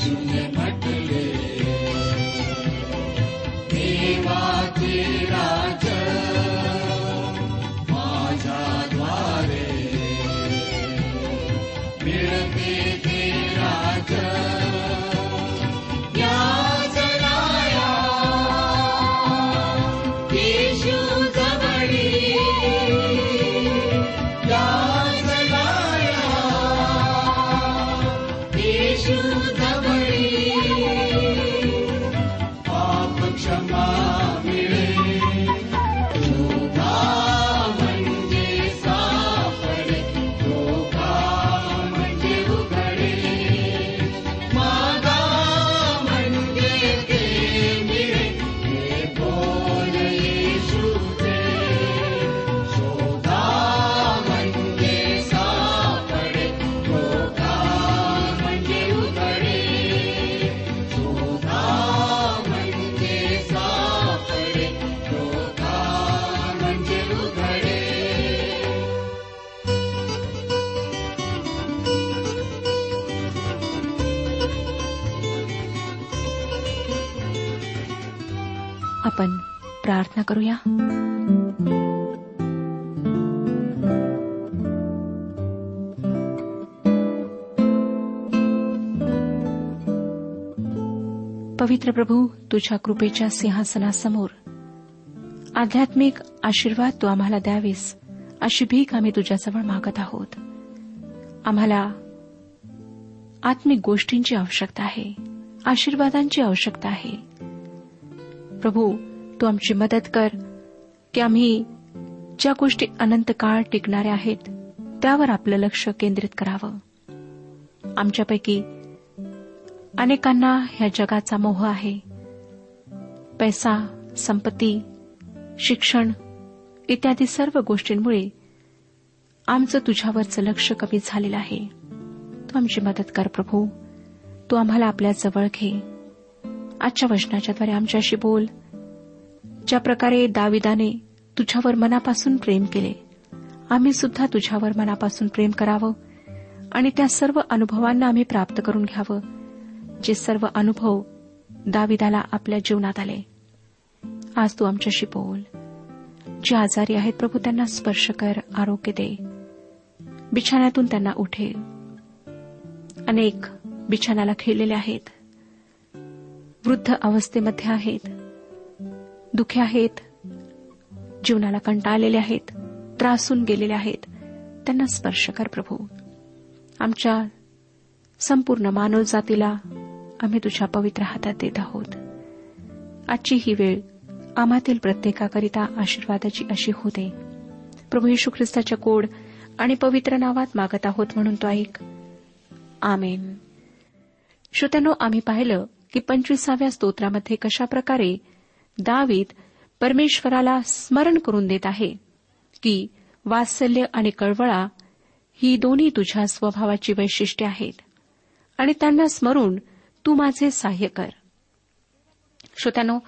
आपण प्रार्थना करूया. पवित्र प्रभू तुझ्या कृपेच्या सिंहासनासमोर आध्यात्मिक आशीर्वाद तू आम्हाला द्यावीस अशी भीक आम्ही तुझ्याजवळ मागत आहोत. आम्हाला आत्मिक गोष्टींची आवश्यकता आहे आशीर्वादांची आवश्यकता आहे. प्रभू तू आमची मदत कर की आम्ही ज्या गोष्टी अनंत काळ टिकणाऱ्या आहेत त्यावर आपलं लक्ष केंद्रित करावं. आमच्यापैकी अनेकांना ह्या जगाचा मोह आहे. पैसा संपत्ती शिक्षण इत्यादी सर्व गोष्टींमुळे आमचं तुझ्यावरचं लक्ष कमी झालेलं आहे. तू आमची मदत कर प्रभू. तू आम्हाला आपल्या जवळ घे. आजच्या वचनाच्याद्वारे आमच्याशी बोल. ज्या प्रकारे दाविदाने तुझ्यावर मनापासून प्रेम केले आम्ही सुद्धा तुझ्यावर मनापासून प्रेम करावं आणि त्या सर्व अनुभवांना आम्ही प्राप्त करून घ्यावं जे सर्व अनुभव दाविदाला आपल्या जीवनात आले. आज तू आमच्याशी बोल. जे आजारी आहेत प्रभू त्यांना स्पर्श कर आरोग्य दे. बिछाण्यातून त्यांना उठे. अनेक बिछाण्याला खेळलेले आहेत. वृद्ध अवस्थेमध्ये आहेत. दुखे आहेत जीवनाला कंटाळलेले आहेत त्रासून गेलेले आहेत. त्यांना स्पर्श कर प्रभू. आमच्या संपूर्ण मानव जातीला आम्ही तुझ्या पवित्र हातात देत आहोत. आजची ही वेळ आम्हातील प्रत्येकाकरिता आशीर्वादाची अशी होते प्रभू येशू ख्रिस्ताच्या कोड आणि पवित्र नावात मागत आहोत म्हणून तो ऐक. आमेन. श्रोत्यानो आम्ही पाहिलं की पंचवीसाव्या स्तोत्रामध्ये कशाप्रकारे दावीद परमेश्वराला स्मरण करून देत आहे की वात्सल्य आणि कळवळा ही दोन्ही तुझ्या स्वभावाची वैशिष्ट्ये आहेत आणि त्यांना स्मरून तू माझे सहाय्य कर. श्रोत्यानो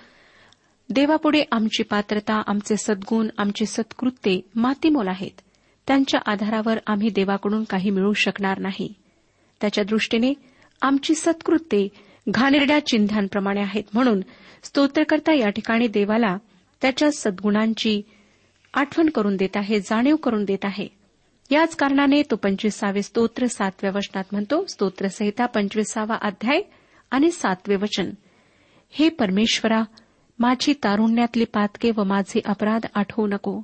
देवापुढे आमची पात्रता आमचे सद्गुण आमची सत्कृत्ये मातीमोल आहेत. त्यांच्या आधारावर आम्ही देवाकडून काही मिळू शकणार नाही. त्याच्या दृष्टीने आमची सत्कृत्ये घाणेरड्या चिन्हांप्रमाणे आहेत म्हणून स्तोत्रकर्ता या ठिकाणी देवाला त्याच्या सद्गुणांची आठवण करून देत आहे जाणीव करून देत आहे. याच कारणाने तो पंचवीसावे स्तोत्र सातव्या वचनात म्हणतो. स्तोत्रसहिता पंचवीसावा अध्याय आणि सातवे वचन. हे परमेश्वरा माझी तारुण्यातली पातके व माझे अपराध आठवू नको.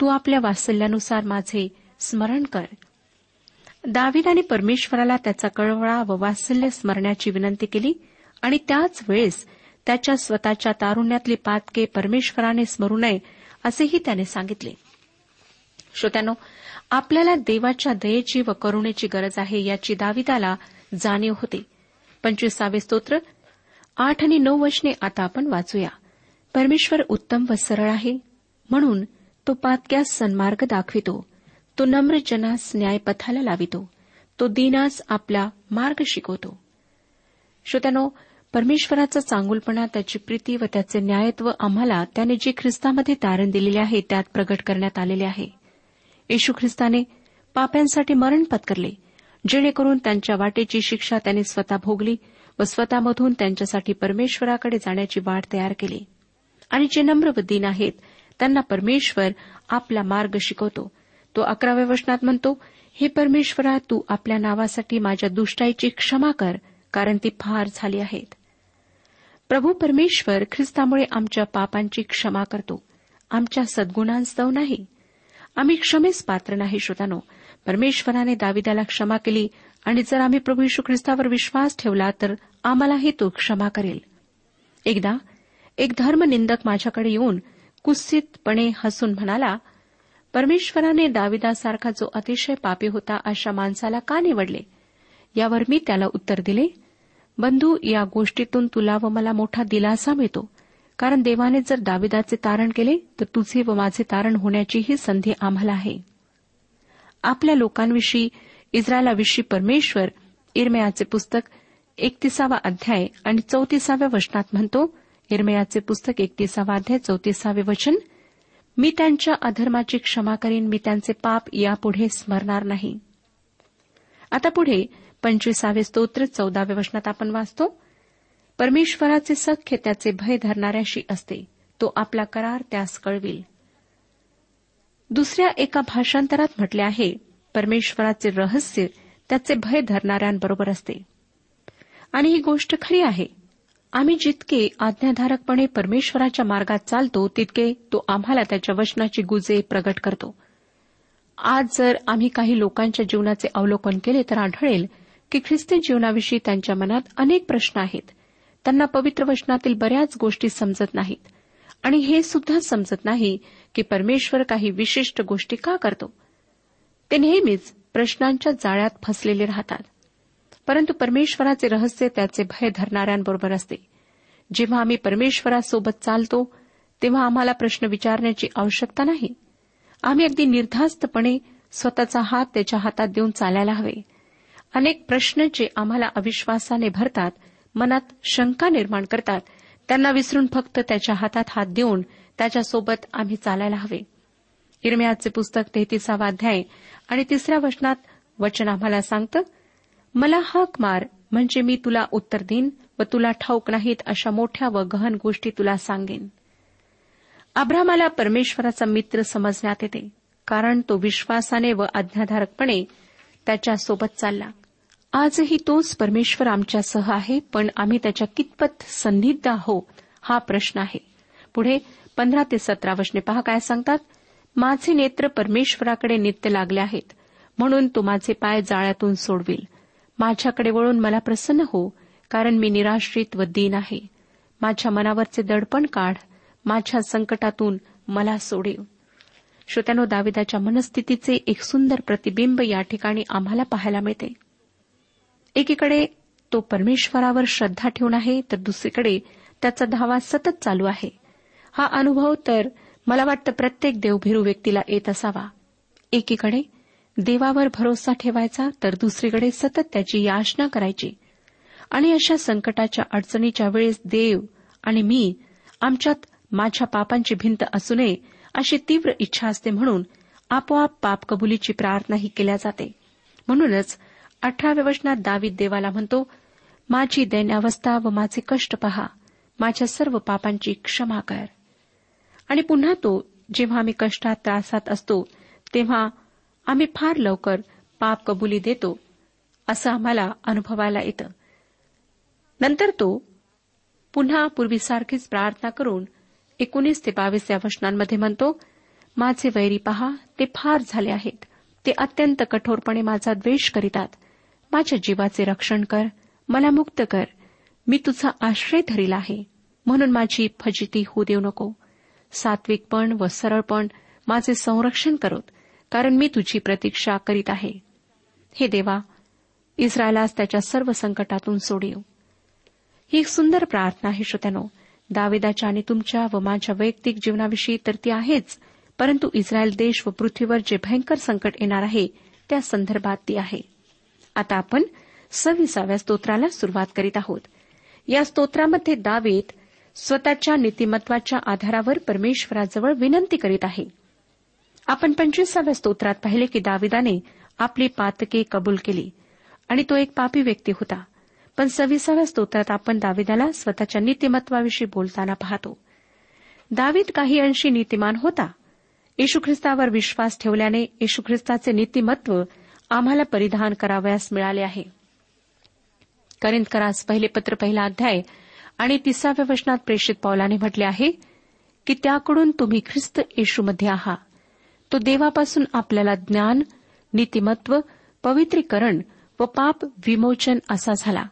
तू आपल्या वात्सल्यानुसार माझे स्मरण कर. दाविदाने परमेश्वराला त्याचा कळवळा व वात्सल्य स्मरण्याची विनंती केली आणि त्याच वेळेस त्याच्या स्वतःच्या तारुण्यातली पातके परमेश्वराने स्मरू नये असेही त्याने सांगितले. श्रोत्यानो आपल्याला देवाच्या दयेची व करुणेची गरज आहे याची दाविदाला जाणीव होते. पंचवीसावे स्तोत्र आठ आणि नऊ वचने आता आपण वाचूया. परमेश्वर उत्तम व सरळ आहे म्हणून तो पातक्यास सन्मार्ग दाखवितो. तो नम्र जनास न्यायपथाला लावितो. तो दीनास आपला मार्ग शिकवतो. श्रोत्यानो परमेश्वराचा चांगुलपणा त्याची प्रीती व त्याचे न्यायत्व आम्हाला त्याने जे ख्रिस्तामध्ये तारण दिलेले आहे त्यात प्रगट करण्यात आलेले आहे. येशू ख्रिस्ताने पाप्यांसाठी मरण पत्करले जेणेकरून त्यांच्या वाटेची शिक्षा त्याने स्वतः भोगली व स्वतःमधून त्यांच्यासाठी परमेश्वराकडे जाण्याची वाट तयार केली. आणि जे नम्र व दिन आहेत त्यांना परमेश्वर आपला मार्ग शिकवतो. तो अकराव्या वचनात म्हणतो हे परमेश्वरा तू आपल्या नावासाठी माझ्या दुष्टाईची क्षमा कर कारण ती फार झाली आहेत. प्रभू परमेश्वर ख्रिस्तामुळे आमच्या पापांची क्षमा करतो. आमच्या सद्गुणांस्तव नाही. आम्ही क्षमेस पात्र नाही श्रोतानो. परमेश्वराने दाविदाला क्षमा केली आणि जर आम्ही प्रभू यशू ख्रिस्तावर विश्वास ठेवला तर आम्हालाही तो क्षमा करेल. एकदा एक धर्मनिंदक माझ्याकडे येऊन कुस्सितपणे हसून म्हणाला परमेश्वराने दाविदासारखा जो अतिशय पापी होता अशा माणसाला का निवडले? यावर मी त्याला उत्तर दिले बंधू या गोष्टीतून तुला व मला मोठा दिलासा मिळतो. कारण देवाने जर दाविदाचे तारण केले तर तुझे व माझे तारण होण्याचीही संधी आम्हाला आहे. आपल्या लोकांविषयी इस्रायलाविषयी परमेश्वर इरमयाचे पुस्तक एकतीसावा अध्याय आणि चौतीसाव्या वचनात म्हणतो इरमयाचे पुस्तक एकतीसावा अध्याय चौतीसावे वचन मी त्यांच्या अधर्माची क्षमा करीन मी त्यांचे पाप यापुढे स्मरणार नाही. आता पुढे पंचवीसावे स्तोत्र चौदाव्या वचनात आपण वाचतो परमेश्वराचे सख्य त्याचे भय धरणाऱ्याशी असते तो आपला करार त्यास कळविल. दुसऱ्या एका भाषांतरात म्हटले आहे परमेश्वराचे रहस्य त्याचे भय धरणाऱ्यांबरोबर असते. आणि ही गोष्ट खरी आहे आम्ही जितके आज्ञाधारकपणे परमेश्वराच्या मार्गात चालतो तितके तो आम्हाला त्याच्या वचनाची गुजे प्रगट करतो. आज जर आम्ही काही लोकांच्या जीवनाचे अवलोकन केले तर आढळेल की ख्रिस्ती जीवनाविषयी त्यांच्या मनात अनेक प्रश्न आहेत. त्यांना पवित्र वचनातील बऱ्याच गोष्टी समजत नाहीत. आणि हे सुद्धा समजत नाही की परमेश्वर काही विशिष्ट गोष्टी का करतो? ते नेहमीच प्रश्नांच्या जाळ्यात फसलेले राहतात. परंतु परमेश्वराचे रहस्य त्याचे भय धरणाऱ्यांबरोबर असते. जेव्हा आम्ही परमेश्वरासोबत चालतो तेव्हा आम्हाला प्रश्न विचारण्याची आवश्यकता नाही. आम्ही अगदी निर्धास्तपणे स्वतःचा हात त्याच्या हातात देऊन चालायला हवे. अनेक प्रश्न जे आम्हाला अविश्वासाने भरतात मनात शंका निर्माण करतात त्यांना विसरून फक्त त्याच्या हातात हात देऊन त्याच्यासोबत आम्ही चालायला हवे. इरम्याचे पुस्तक तेहतीसावा अध्याय आणि तिसऱ्या वचनात वचन आम्हाला सांगतं मला हाक मार म्हणजे मी तुला उत्तर देईन व तुला ठाऊक नाहीत अशा मोठ्या व गहन गोष्टी तुला सांगेन. अब्रामाला परमेश्वराचा मित्र समजण्यात येते कारण तो विश्वासाने व आज्ञाधारकपणे त्याच्यासोबत चालला. आजही तोच परमेश्वर आमच्यासह आहे पण आम्ही त्याच्या कितपत सन्निध आहोत हा प्रश्न आहे. पुढे पंधरा ते सतरा वशने पहा काय सांगतात. माझे नेत्र परमेश्वराकडे नित्य लागले आहेत म्हणून तो माझे पाय जाळ्यातून सोडविल. माझ्याकडे वळून मला प्रसन्न हो कारण मी निराश्रित व दीन आहे. माझ्या मनावरचे दडपण काढ माझ्या संकटातून मला सोडेव श्रोत्यानो दाविदाच्या मनस्थितीचे एक सुंदर प्रतिबिंब या ठिकाणी आम्हाला पाहायला मिळते. एकीकडे तो परमेश्वरावर श्रद्धा ठेवून आहे तर दुसरीकडे त्याचा धावा सतत चालू आहे. हा अनुभव तर मला वाटतं प्रत्येक देवभिरू व्यक्तीला येत असावा. एकीकडे देवावर भरोसा ठेवायचा तर दुसरीकडे सतत त्याची याचना करायची. आणि अशा संकटाच्या अडचणीच्या वेळेस देव आणि मी आमच्यात माझ्या पापांची भिंत असू नये अशी तीव्र इच्छा असते म्हणून आपोआप पाप कबुलीची प्रार्थनाही केल्या जाते. म्हणूनच अठराव्या वचनात दावीद देवाला म्हणतो माझी दैन्यावस्था व माझे कष्ट पहा माझ्या सर्व पापांची क्षमा कर. आणि पुन्हा तो जेव्हा आम्ही कष्टात त्रासात असतो तेव्हा आम्ही फार लवकर पाप कबुली देतो असं आम्हाला अनुभवायला येतं. नंतर तो पुन्हा पूर्वीसारखीच प्रार्थना करून एकोणीस ते बावीस या वचनांमध्ये म्हणतो माझे वैरी पहा ते फार झाले आहेत. ते अत्यंत कठोरपणे माझा द्वेष करीतात. माझ्या जीवाचे रक्षण कर मला मुक्त कर. मी तुझा आश्रय धरील आहे. म्हणून माझी फजिती होऊ देऊ नको. सात्विकपण व सरळपण माझे संरक्षण करोत. कारण मी तुझी प्रतीक्षा करीत आहे. हे देवा इस्रायलास त्याच्या सर्व संकटातून सोडीव. ही एक सुंदर प्रार्थना आहे श्रोत्यानो दावेदाच्या आणि तुमच्या व माझ्या वैयक्तिक जीवनाविषयी तर ती आहेच परंतु इस्रायल देश व पृथ्वीवर जे भयंकर संकट येणार आहे त्या संदर्भात ती आहे. आता आपण सव्वीसाव्या स्तोत्राला सुरुवात करीत आहोत. या स्तोत्रामध्ये दावेत स्वतःच्या नीतिमत्वाच्या आधारावर परमेश्वराजवळ विनंती करीत आहे. आपण पंचवीसाव्या स्तोत्रात पाहिले की दाविदाने आपली पातके कबूल केली आणि तो एक पापी व्यक्ती होता. पण सव्वीसाव्या स्तोत्रात आपण दाविदाला स्वतःच्या नीतिमत्वाविषयी बोलताना पाहतो. दावीद काही अंशी नीतिमान होता. येशू ख्रिस्तावर विश्वास ठेवल्याने येशू ख्रिस्ताचे नीतिमत्व आम्हाला परिधान करावयास मिळाले आहे. करिंदकरास पहिले पत्र पहिला अध्याय आणि तिसाव्या वचनात प्रेषित पौलाने म्हटले आहे की त्याकडून तुम्ही ख्रिस्त येशूमध्ये आहात. तो देवापासून आपल्याला ज्ञान नीतिमत्व पवित्रीकरण व पाप विमोचन असा झाला.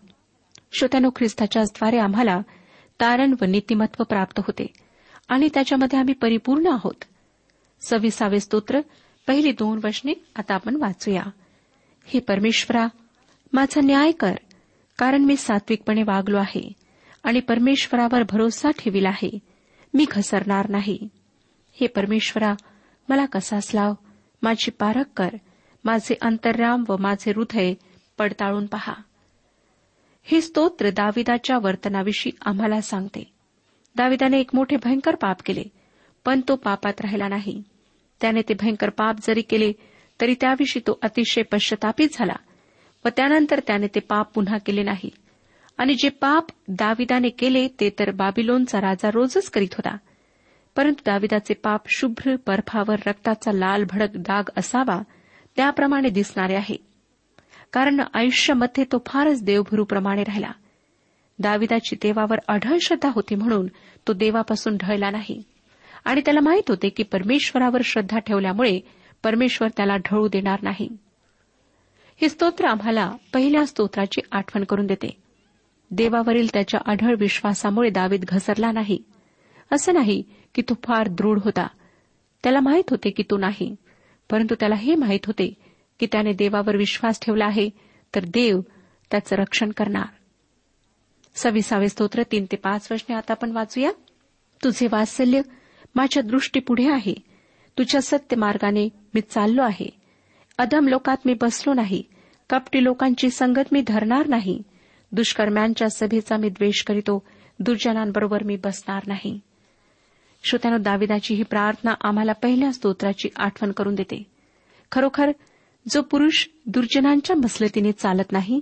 श्रोत्यानो ख्रिस्ताच्याद्वारे आम्हाला तारण व नीतिमत्व प्राप्त होते आणि त्याच्यामध्ये आम्ही परिपूर्ण आहोत. सव्वीसावे स्तोत्र पहिली दोन वचने आता आपण वाचूया. हे परमेश्वरा माझा न्याय कर कारण मी सात्विकपणे वागलो आहे आणि परमेश्वरावर भरोसा ठेविला आहे. मी घसरणार नाही. हे परमेश्वरा मला कसाच लाव माझी पारख कर. माझे अंतर्राम व माझे हृदय पडताळून पहा. हे स्तोत्र दाविदाच्या वर्तनाविषयी आम्हाला सांगते. दाविदाने एक मोठे भयंकर पाप केले पण तो पापात राहिला नाही. त्याने ते भयंकर पाप जरी केले तरी त्याविषयी तो अतिशय पश्चतापित झाला व त्यानंतर त्याने ते पाप पुन्हा केले नाही. आणि जे पाप दाविदाने केले ते तर बाबिलोनचा राजा रोजच करीत होता. परंतु दाविदाचे पाप शुभ्र बर्फावर रक्ताचा लाल भडक डाग असावा त्याप्रमाणे दिसणारे आहे. कारण आयुष्यामध्ये तो फारच देवभुरूप्रमाणे राहिला. दाविदाची देवावर अढळ श्रद्धा होती म्हणून तो देवापासून ढळला नाही. आणि त्याला माहीत होते की परमेश्वरावर श्रद्धा ठेवल्यामुळे परमेश्वर त्याला ढळू देणार नाही. हे स्तोत्र आम्हाला पहिल्या स्तोत्राची आठवण करून देते. देवावरील त्याच्या अढळ विश्वासामुळे दावीद घसरला नाही. असं नाही की तो फार दृढ होता. त्याला माहीत होते की तो नाही. परंतु त्याला हे माहीत होते की त्याने देवावर विश्वास ठेवला आहे तर देव त्याचं रक्षण करणार. सव्वीसावे स्तोत्र तीन ते पाच वर्षने आता आपण वाचूया. तुझे वात्सल्य माझ्या दृष्टीपुढे आहे. तुझ्या सत्य मार्गाने मी चाललो आहे. अधम लोकात मी बसलो नाही. कपटी लोकांची संगत मी धरणार नाही. दुष्कर्म्यांच्या सभेचा मी द्वेष करीतो. दुर्जनांबरोबर मी बसणार नाही. श्रोत्यानो दाविदाची ही प्रार्थना आम्हाला पहिल्या स्तोत्राची आठवण करून देते. खरोखर जो पुरुष दुर्जनांच्या मसलतीने चालत नाही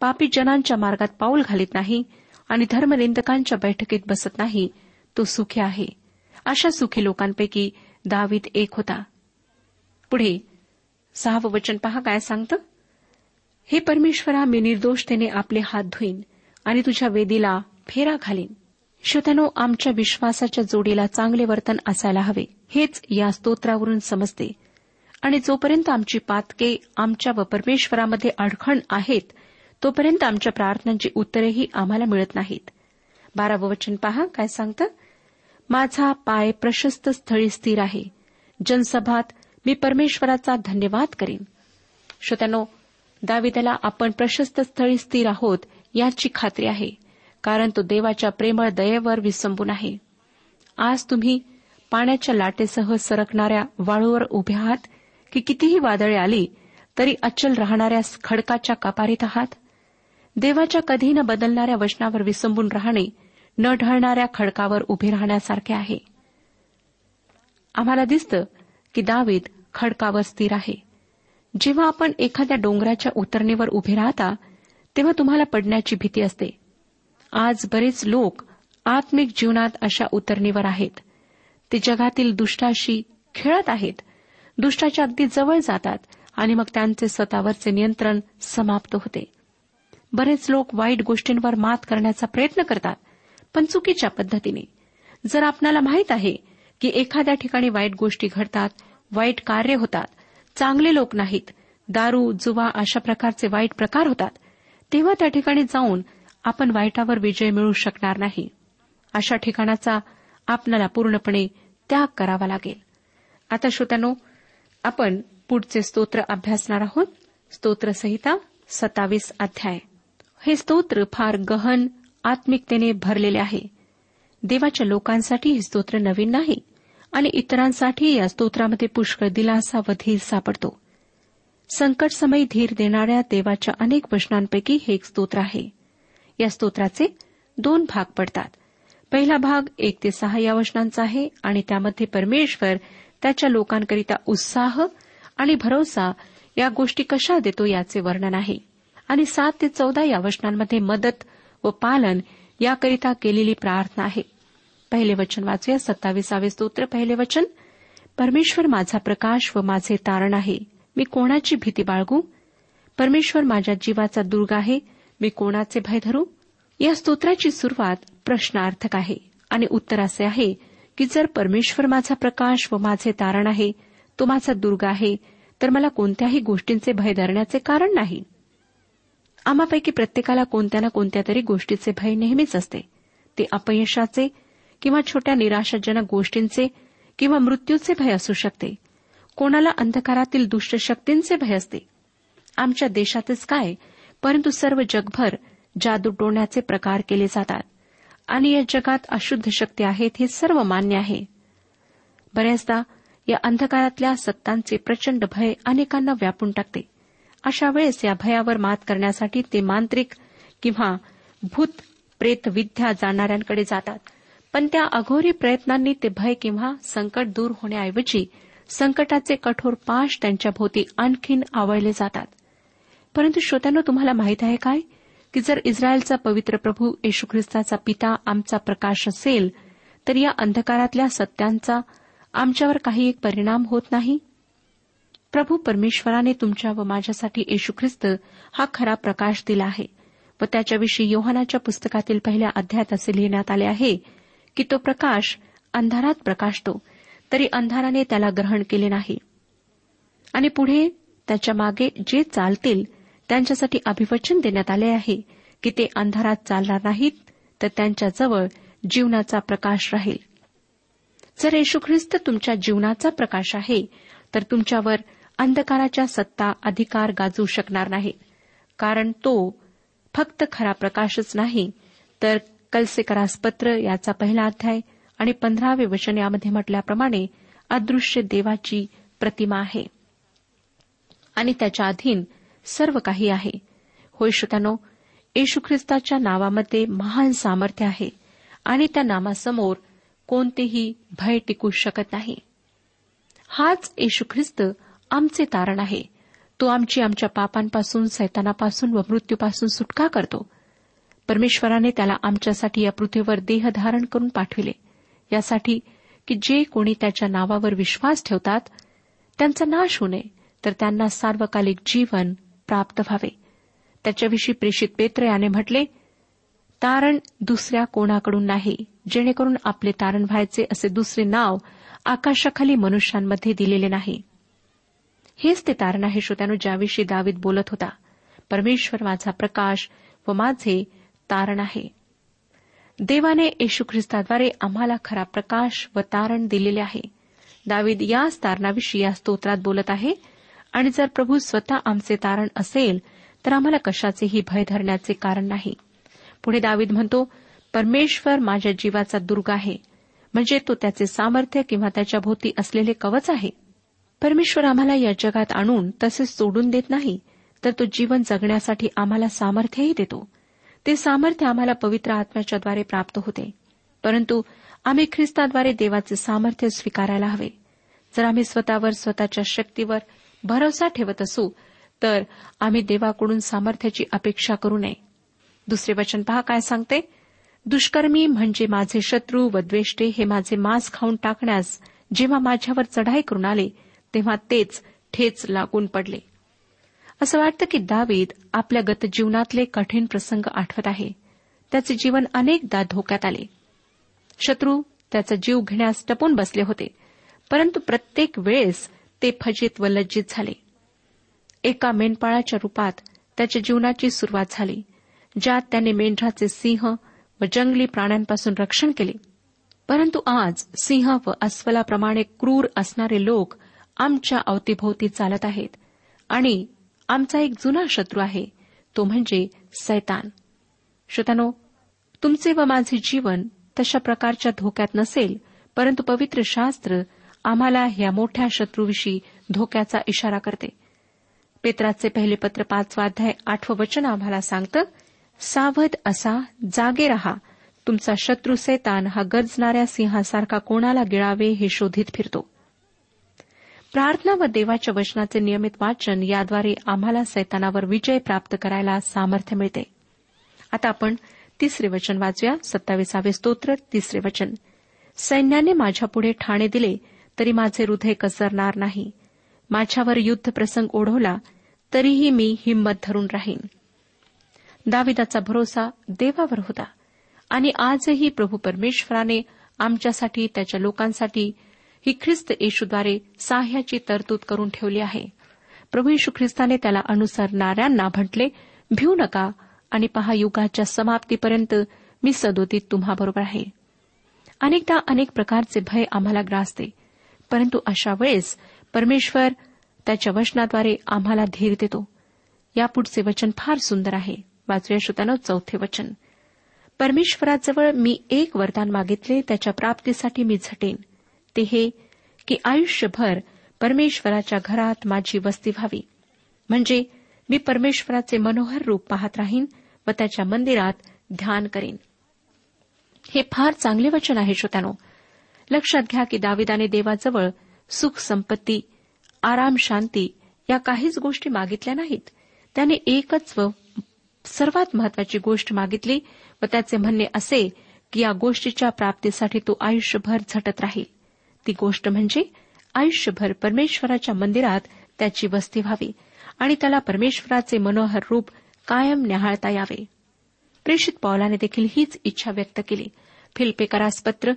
पापी जनांच्या मार्गात पाऊल घालीत नाही आणि धर्मनिंदकांच्या बैठकीत बसत नाही तो सुखी आहे. अशा सुखी लोकांपैकी दावीद एक होता. पुढे सहावं वचन पहा काय सांगतं? हे परमेश्वरा मी निर्दोषतेने आपले हात धुईन आणि तुझ्या वेदीला फेरा घालीन. श्रोत्यानो आमच्या विश्वासाच्या जोडीला चांगले वर्तन असायला हवे हेच या स्तोत्रावरून समजते. आणि जोपर्यंत आमची पातके आमच्या व परमेश्वरामध्ये अडखण आहेत तोपर्यंत आमच्या प्रार्थनांची उत्तरेही आम्हाला मिळत नाहीत. बारावं वचन पहा काय सांगतं? माझा पाय प्रशस्त स्थळी स्थिर आहे. जनसभात मी परमेश्वराचा धन्यवाद करीन. श्रोत्यानो दाविदाला आपण प्रशस्त स्थळी स्थिर आहोत याची खात्री आहे. कारण तो देवाच्या प्रेमळ दयेवर विसंबून आहे. आज तुम्ही पाण्याच्या लाटेसह सरकणाऱ्या वाळूवर उभे आहात की कितीही वादळे आली तरी अचल राहणाऱ्या खडकाच्या कपारीत आहात? देवाच्या कधी न बदलणाऱ्या वचनावर विसंबून राहणे न ढळणाऱ्या खडकावर उभे राहण्यासारखे आहे. आम्हाला दिसतं की दावीद खडकावर स्थिर आहे. जेव्हा आपण एखाद्या डोंगराच्या उतरणीवर उभे राहता तेव्हा तुम्हाला पडण्याची भीती असते. आज बरेच लोक आत्मिक जीवनात अशा उतरणीवर आहेत. ते जगातील दुष्टाशी खेळत आहेत. दुष्टाच्या अगदी जवळ जातात आणि मग त्यांचे स्वतःवरचे नियंत्रण समाप्त होते. बरेच लोक वाईट गोष्टींवर मात करण्याचा प्रयत्न करतात पण चुकीच्या पद्धतीने. जर आपणाला माहीत आहे की एखाद्या ठिकाणी वाईट गोष्टी घडतात वाईट कार्य होतात चांगले लोक नाहीत दारू जुवा अशा प्रकारचे वाईट प्रकार होतात तेव्हा त्या ठिकाणी जाऊन आपण वाईटावर विजय मिळू शकणार नाही. अशा ठिकाणाचा आपल्याला पूर्णपणे त्याग करावा लागेल. आता श्रोत्यानो आपण पुढचे स्तोत्र अभ्यासणार आहोत. स्तोत्रसहिता सत्तावीस अध्याय. हे स्तोत्र फार गहन आत्मिकतेने भरलेले आहे. देवाच्या लोकांसाठी हे स्तोत्र नवीन नाही आणि इतरांसाठी या स्तोत्रामध्ये पुष्कळ दिलासा व धीर सापडतो. संकटसमयी धीर देणाऱ्या देवाच्या अनेक वचनांपैकी हे एक स्तोत्र आहे. या स्तोत्राचे दोन भाग पडतात. पहिला भाग एक ते सहा या वचनांचा आहे आणि त्यामध्ये परमेश्वर त्याच्या लोकांकरिता उत्साह आणि भरोसा या गोष्टी कशा देतो याचे वर्णन आहे. आणि सात ते चौदा या वचनांमध्ये मदत व पालन याकरिता केलेली प्रार्थना आहे. पहिले वचन वाचूया सत्तावीसावे स्तोत्र पहिले वचन. परमेश्वर माझा प्रकाश व माझे तारण आहे. मी कोणाची भीती बाळगू? परमेश्वर माझ्या जीवाचा दुर्ग आहे. मी कोणाचे भय धरू? या स्तोत्राची सुरुवात प्रश्नार्थक आहे. आणि उत्तर असे आहे की जर परमेश्वर माझा प्रकाश व माझे तारण आहे तो माझा दुर्ग आहे तर मला कोणत्याही गोष्टींचे भय धरण्याचे कारण नाही. आम्हापैकी प्रत्येकाला कोणत्या ना कोणत्या तरी गोष्टीचे भय नेहमीच असते. ते अपयशाचे किंवा छोट्या निराशाजनक गोष्टींचे किंवा मृत्यूचे भय असू शकते. कोणाला अंधकारातील दुष्ट शक्तींचे भय असते. आमच्या देशातच काय परंतु सर्व जगभर जादू टोण्याचे प्रकार केले जातात. आणि या जगात अशुद्ध शक्ती आहेत हे सर्व मान्य आहे. बऱ्याचदा या अंधकारातल्या सत्तांचे प्रचंड भय अनेकांना व्यापून टाकते. अशा वेळेस या भयावर मात करण्यासाठी ते मांत्रिक किंवा भूत प्रेत विद्या जाणाऱ्यांकडे जातात. पण त्या अघोरी प्रयत्नांनी ते भय किंवा संकट दूर होण्याऐवजी संकटाचे कठोर पाश त्यांच्या भोवती आणखीन आवळले जातात. परंतु श्रोत्यानं तुम्हाला माहीत आहे काय? की जर इस्रायलचा पवित्र प्रभू येशू ख्रिस्ताचा पिता आमचा प्रकाश असेल तर या अंधकारातल्या सत्यांचा आमच्यावर काही एक परिणाम होत नाही? प्रभू परमेश्वराने तुमच्या व माझ्यासाठी येशू ख्रिस्त हा खरा प्रकाश दिला आहे व त्याच्याविषयी योहानाच्या पुस्तकातील पहिल्या अध्यायात असे लिहिण्यात आले आहे की तो प्रकाश अंधारात प्रकाशतो तरी अंधाराने त्याला ग्रहण केले नाही. आणि पुढे त्याच्यामागे जे चालतील त्यांच्यासाठी अभिवचन देण्यात आले आहे की ते अंधारात चालणार नाहीत तर त्यांच्याजवळ जीवनाचा प्रकाश राहील. जर येशू ख्रिस्त तुमच्या जीवनाचा प्रकाश आहे तर तुमच्यावर अंधकाराच्या सत्ता अधिकार गाजवू शकणार नाही कारण तो फक्त खरा प्रकाशच नाही. तर कलसेकरास पत्र याचा पहिला अध्याय आणि पंधरावे वचन यामध्ये म्हटल्याप्रमाणे अदृश्य देवाची प्रतिमा आहे. आणि त्याच्या अधीन सर्व काही आहे. होय श्रोत्यानो येशू ख्रिस्ताच्या नावामध्ये महान सामर्थ्य आहे आणि त्या नामासमोर कोणतेही भय टिकू शकत नाही. हाच येशू ख्रिस्त आमचे तारण आहे. तो आमची आमच्या पापांपासून सैतानापासून व मृत्यूपासून सुटका करतो. परमेश्वराने त्याला आमच्यासाठी या पृथ्वीवर देह धारण करून पाठविले. यासाठी की जे कोणी त्याच्या नावावर विश्वास ठेवतात त्यांचा नाश होऊ नये तर त्यांना सार्वकालिक जीवन प्राप्त व्हावे. त्याच्याविषयी प्रेषित पेत्र याने म्हटले तारण दुसऱ्या कोणाकडून नाही जेणेकरून आपले तारण व्हायचे असे दुसरे नाव आकाशाखाली मनुष्यांमध्ये दिलेले नाही. हेच ते तारण आहे श्रोत्यानो ज्याविषयी दावीत बोलत होता. परमेश्वर माझा प्रकाश व माझे तारण आहे. देवाने येशू ख्रिस्ताद्वारे आम्हाला खरा प्रकाश व तारण दिलेले आहे. दावीद याच तारणाविषयी या स्तोत्रात बोलत आहे. आणि जर प्रभू स्वतः आमचे तारण असेल तर आम्हाला कशाचेही भय धरण्याचे कारण नाही. पुढे दावीद म्हणतो परमेश्वर माझ्या जीवाचा दुर्ग आहे. म्हणजे तो त्याचे सामर्थ्य किंवा त्याच्या भोवती असलेले कवच आहे. परमेश्वर आम्हाला या जगात आणून तसेच सोडून देत नाही तर तो जीवन जगण्यासाठी आम्हाला सामर्थ्यही देतो. ते सामर्थ्य आम्हाला पवित्र आत्म्याच्याद्वारे प्राप्त होते. परंतु आम्ही ख्रिस्ताद्वारे देवाचे सामर्थ्य स्वीकारायला हवे. जर आम्ही स्वतःवर स्वतःच्या शक्तीवर भरोसा ठेवत असू तर आम्ही देवाकडून सामर्थ्याची अपेक्षा करू नये. दुसरे वचन पहा काय सांगते? दुष्कर्मी म्हणजे माझे शत्रू व द्वेष्टे हे माझे मांस खाऊन टाकण्यास जेव्हा माझ्यावर चढाई करून आले तेव्हा तेच ठेच लागून पडले. असं वाटतं की दावीद आपल्या गतजीवनातले कठीण प्रसंग आठवत आहे. त्याचे जीवन अनेकदा धोक्यात आले. शत्रू त्याचा जीव घेण्यास टपून बसले होते परंतु प्रत्येक वेळेस ते फजित व लज्जित झाले. एका मेंढपाळाच्या रूपात त्याच्या जीवनाची सुरुवात झाली ज्यात त्याने मेंढराचे सिंह व जंगली प्राण्यांपासून रक्षण केले. परंतु आज सिंह व अस्वलाप्रमाणे क्रूर असणारे लोक आमच्या अवतीभोवती चालत आहेत आणि आमचा एक जुना शत्रू आहे तो म्हणजे सैतान. श्रोतानो तुमचे व माझे जीवन तशा प्रकारच्या धोक्यात नसेल परंतु पवित्र शास्त्र आम्हाला या मोठ्या शत्रूविषयी धोक्याचा इशारा करते. पेत्राचे पहिले पत्र पाचवा अध्याय आठवं वचन आम्हाला सांगतं सावध असा जागे रहा. तुमचा शत्रू सैतान हा गरजणाऱ्या सिंहासारखा कोणाला गिळावे हे शोधित फिरतो. प्रार्थना व देवाच्या वचनाचे नियमित वाचन याद्वारे आम्हाला सैतानावर विजय प्राप्त करायला सामर्थ्य मिळते. आता आपण तिसरे वचन वाचूया. सत्तावीसावे स्तोत्र तिसरे वचन. सैन्याने माझ्यापुढे ठाणे दिले तरी माझे हृदय कसरणार नाही. माझ्यावर युद्ध प्रसंग ओढवला तरीही मी हिंमत धरून राहीन. दाविदाचा भरोसा देवावर होता. आणि आजही प्रभू परमेश्वराने आमच्यासाठी त्याच्या लोकांसाठी ही ख्रिस्त येशूद्वारे साह्याची तरतूद करून ठेवली आहे. प्रभू येशू ख्रिस्ताने त्याला अनुसरणाऱ्यांना म्हटले भिऊ नका आणि पहा युगाच्या समाप्तीपर्यंत मी सदोतीत तुम्हाबरोबर आहे. अनेकदा अनेक प्रकारचे भय आम्हाला ग्रासते. परंतु अशा वेळेस परमेश्वर त्याच्या वचनाद्वारे आम्हाला धीर देतो. यापुढचे वचन फार सुंदर आहे. वाचूया श्रोत्यानं चौथे वचन. परमेश्वराजवळ मी एक वरदान मागितले त्याच्या प्राप्तीसाठी मी झटेन. ते हे की आयुष्यभर परमेश्वराच्या घरात माझी वस्ती व्हावी. म्हणजे मी परमेश्वराचे मनोहर रूप पाहत राहीन व त्याच्या मंदिरात ध्यान करीन. हे फार चांगले वचन आहे श्रोत्यानो. लक्षात घ्या की दाविदाने देवाजवळ सुख संपत्ती आराम शांती या काहीच गोष्टी मागितल्या नाहीत. त्याने एकच व सर्वात महत्वाची गोष्ट मागितली व त्याचे म्हणणे असे की या गोष्टीच्या प्राप्तीसाठी तो आयुष्यभर झटत राहील. ती गोष्ट म्हणजे आयुष्यभर परमेश्वराच्या मंदिरात त्याची वस्ती व्हावी आणि त्याला परमेश्वराचे मनोहर रूप कायम न्याहाळता यावे. प्रेषित पौलाने देखील हीच इच्छा व्यक्त केली. फिल्पेकरास पत्र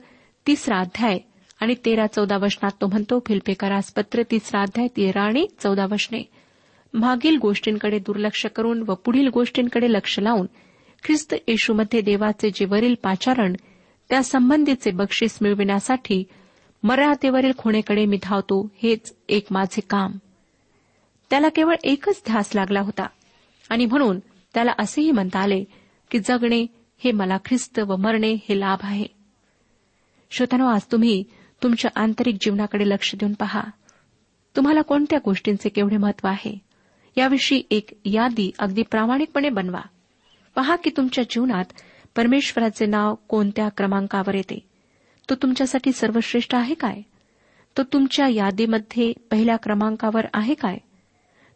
तिसरा अध्याय आणि तेरा चौदा वचनात तो म्हणतो फिल्पेकरास पत्र तिसरा अध्याय तेरा आणि चौदा वचने. मागील गोष्टींकडे दुर्लक्ष करून व पुढील गोष्टींकडे लक्ष लावून ख्रिस्त येशूमध्ये देवाचे जे वरील पाचारण त्या संबंधीचे बक्षीस मिळविण्यासाठी मर्यादेवरील खुणेकडे मी धावतो हेच एक माझे काम. त्याला केवळ एकच ध्यास लागला होता आणि म्हणून त्याला असेही म्हणता आले की जगणे हे मला ख्रिस्त व मरणे हे लाभ आहे. श्रोतानो आज तुम्ही तुमच्या आंतरिक जीवनाकडे लक्ष देऊन पहा. तुम्हाला कोणत्या गोष्टींचे केवढे महत्त्व आहे? याविषयी एक यादी अगदी प्रामाणिकपणे बनवा. पहा की तुमच्या जीवनात परमेश्वराचे नाव कोणत्या क्रमांकावर येते? तो तुमच्यासाठी सर्वश्रेष्ठ आहे काय? तो तुमच्या यादीमध्ये पहिल्या क्रमांकावर आहे काय?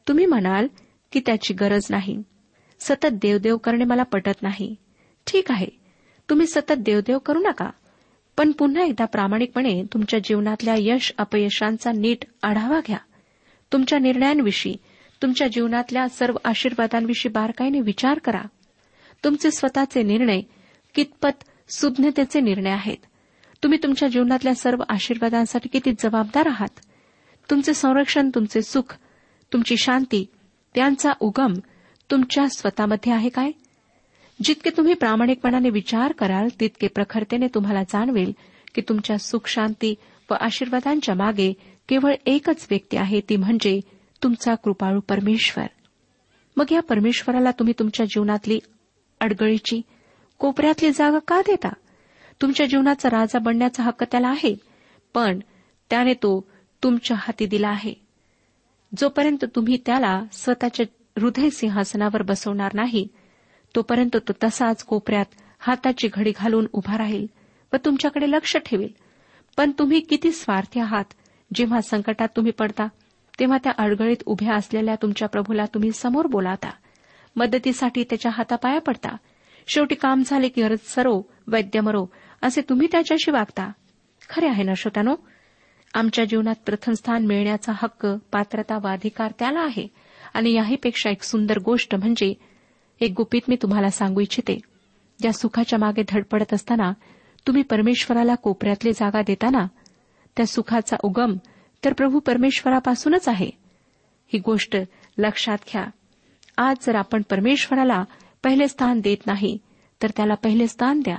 तुम्ही म्हणाल की त्याची गरज नाही. सतत देवदेव करणे मला पटत नाही. ठीक आहे. तुम्ही सतत देवदेव करू नका. पण पुन्हा एकदा प्रामाणिकपणे तुमच्या जीवनातल्या यश अपयशांचा नीट आढावा घ्या. तुमच्या निर्णयांविषयी तुमच्या जीवनातल्या सर्व आशीर्वादांविषयी बारकाईने विचार करा. तुमचे स्वतःचे निर्णय कितपत सुज्ञतेचे निर्णय आहेत? तुम्ही तुमच्या जीवनातल्या सर्व आशीर्वादांसाठी किती जबाबदार आहात? तुमचे संरक्षण तुमचे सुख तुमची शांती त्यांचा उगम तुमच्या स्वतःमध्ये आहे काय? जितके तुम्ही प्रामाणिकपणाने विचार कराल तितके प्रखरतेने तुम्हाला जाणवेल की तुमच्या सुख शांती व आशीर्वादांच्या मागे केवळ एकच व्यक्ती आहे ती म्हणजे तुमचा कृपाळू परमेश्वर. मग या परमेश्वराला तुम्ही तुमच्या जीवनातली अडगळीची कोपऱ्यातली जागा का देता? तुमच्या जीवनाचा राजा बनण्याचा हक्क त्याला आहे पण त्याने तो तुमच्या हाती दिला आहे. जोपर्यंत तुम्ही त्याला स्वतःच्या हृदय सिंहासनावर बसवणार नाही तोपर्यंत तो तसाच कोपऱ्यात हाताची घडी घालून उभा राहील व तुमच्याकडे लक्ष ठेवेल. पण तुम्ही किती स्वार्थी आहात? जेव्हा संकटात तुम्ही पडता तेव्हा त्या अडगळीत उभ्या असलेल्या तुमच्या प्रभूला तुम्ही समोर बोलावता. मदतीसाठी त्याच्या हातापाया पडता. शेवटी काम झाले की गरज सरो वैद्य मरो असे तुम्ही त्याच्याशी वागता. खरे आहे ना श्रोतानो आमच्या जीवनात प्रथम स्थान मिळण्याचा हक्क पात्रता व अधिकार त्याला आहे. आणि याहीपेक्षा एक सुंदर गोष्ट म्हणजे एक गुपित मी तुम्हाला सांगू इच्छिते. ज्या सुखाच्या मागे धडपडत असताना तुम्ही परमेश्वराला कोपऱ्यातली जागा देताना त्या सुखाचा उगम तर प्रभू परमेश्वरापासूनच आहे. ही गोष्ट लक्षात घ्या. आज जर आपण परमेश्वराला पहिले स्थान देत नाही तर त्याला पहिले स्थान द्या.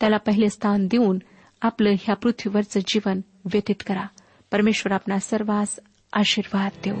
त्याला पहिले स्थान देऊन आपलं ह्या पृथ्वीवरचं जीवन व्यतीत करा. परमेश्वर आपणा सर्वांस आशीर्वाद देऊ